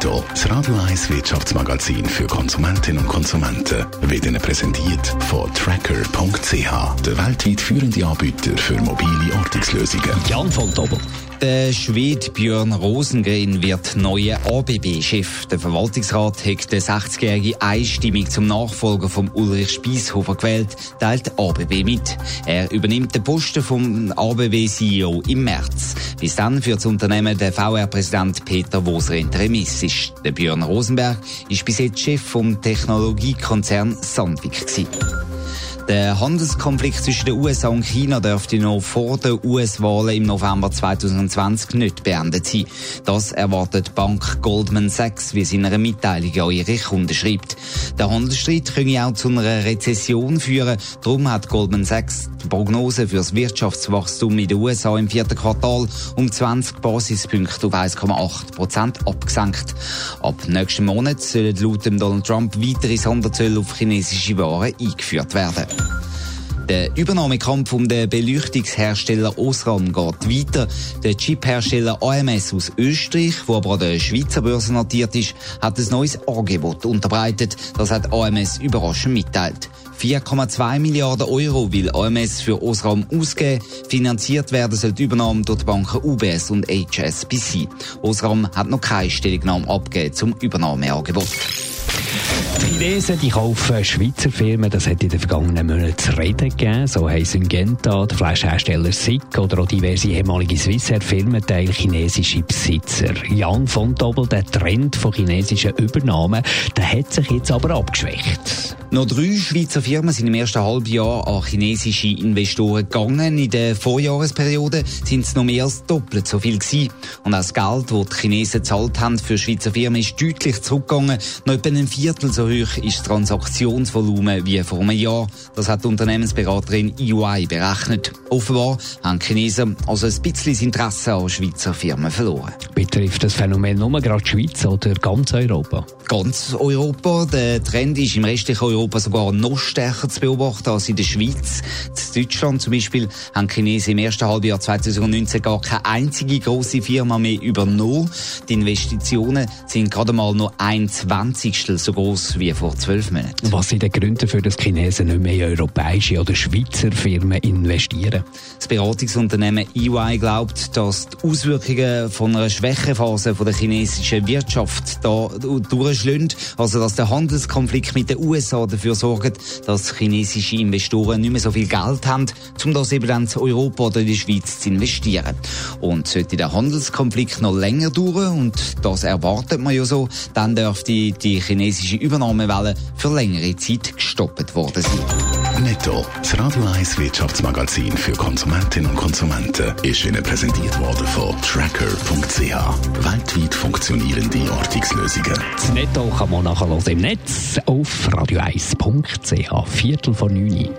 Netto, das Radio 1 Wirtschaftsmagazin für Konsumentinnen und Konsumenten, wird Ihnen präsentiert von Tracker.ch, der weltweit führende Anbieter für mobile Ortungslösungen. Jan von Doppel. Der Schwede Björn Rosengren wird neuer ABB-Chef. Der Verwaltungsrat hat den 60-Jährigen einstimmig zum Nachfolger von Ulrich Spiesshofer gewählt, teilt ABB mit. Er übernimmt den Posten vom ABB-CEO im März. Bis dann für das Unternehmen der VR-Präsident Peter Woser interimistisch. Der Björn Rosenberg ist bis jetzt Chef vom Technologiekonzern Sandvik gewesen. Der Handelskonflikt zwischen den USA und China dürfte noch vor den US-Wahlen im November 2020 nicht beendet sein. Das erwartet Bank Goldman Sachs, wie sie in einer Mitteilung an ihre Kunden schreibt. Der Handelsstreit könne auch zu einer Rezession führen. Darum hat Goldman Sachs die Prognose für das Wirtschaftswachstum in den USA im vierten Quartal um 20 Basispunkte auf 1,8 Prozent abgesenkt. Ab nächsten Monat sollen laut Donald Trump weitere Sonderzölle auf chinesische Waren eingeführt werden. Der Übernahmekampf um den Beleuchtungshersteller Osram geht weiter. Der Chiphersteller AMS aus Österreich, wo aber an der Schweizer Börse notiert ist, hat ein neues Angebot unterbreitet. Das hat AMS überraschend mitteilt. 4,2 Milliarden Euro will AMS für Osram ausgeben. Finanziert werden soll die Übernahme durch die Banken UBS und HSBC. Osram hat noch keine Stellungnahme abgegeben zum Übernahmeangebot. Die Chinesen die kaufen Schweizer Firmen, das hat in den vergangenen Monaten zu reden gegeben. So haben Syngenta, der Fleischhersteller SICK oder auch diverse ehemalige Swissair-Firmen Teil chinesische Besitzer. Jan von Doppel, der Trend von chinesischen Übernahmen, der hat sich jetzt aber abgeschwächt. Noch drei Schweizer Firmen sind im ersten Halbjahr an chinesische Investoren gegangen. In der Vorjahresperiode sind es noch mehr als doppelt so viel gewesen. Und auch das Geld, das die Chinesen gezahlt haben für Schweizer Firmen, ist deutlich zurückgegangen. Noch etwa ein Viertel so hoch ist das Transaktionsvolumen wie vor einem Jahr. Das hat die Unternehmensberaterin EY berechnet. Offenbar haben die Chinesen also ein bisschen das Interesse an Schweizer Firmen verloren. Betrifft das Phänomen nur gerade die Schweiz oder ganz Europa? Ganz Europa. Der Trend ist im restlichen Europa sogar noch stärker zu beobachten als in der Schweiz. In Deutschland zum Beispiel haben die Chinesen im ersten Halbjahr 2019 gar keine einzige große Firma mehr übernommen. Die Investitionen sind gerade mal noch ein Zwanzigstel so groß wie vor zwölf Monaten. Was sind die Gründe dafür, dass die Chinesen nicht mehr in europäische oder Schweizer Firmen investieren? Das Beratungsunternehmen EY glaubt, dass die Auswirkungen von einer Schwächephase von der chinesischen Wirtschaft da durchschlagen. Also, dass der Handelskonflikt mit den USA dafür sorgt, dass chinesische Investoren nicht mehr so viel Geld haben, um das eben dann zu Europa oder in die Schweiz zu investieren. Und sollte der Handelskonflikt noch länger dauern, und das erwartet man ja so, dann dürfte die chinesische Übernahmewelle für längere Zeit gestoppt worden sein. Netto, das Radio 1 Wirtschaftsmagazin für Konsumentinnen und Konsumenten, ist Ihnen präsentiert worden von Tracker.ch. Weltweit funktionierende Ortungslösungen. Das Netto kann man nachher im Netz auf radio1.ch. Viertel von neun.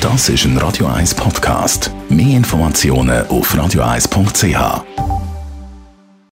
Das ist ein Radio 1 Podcast. Mehr Informationen auf radio1.ch.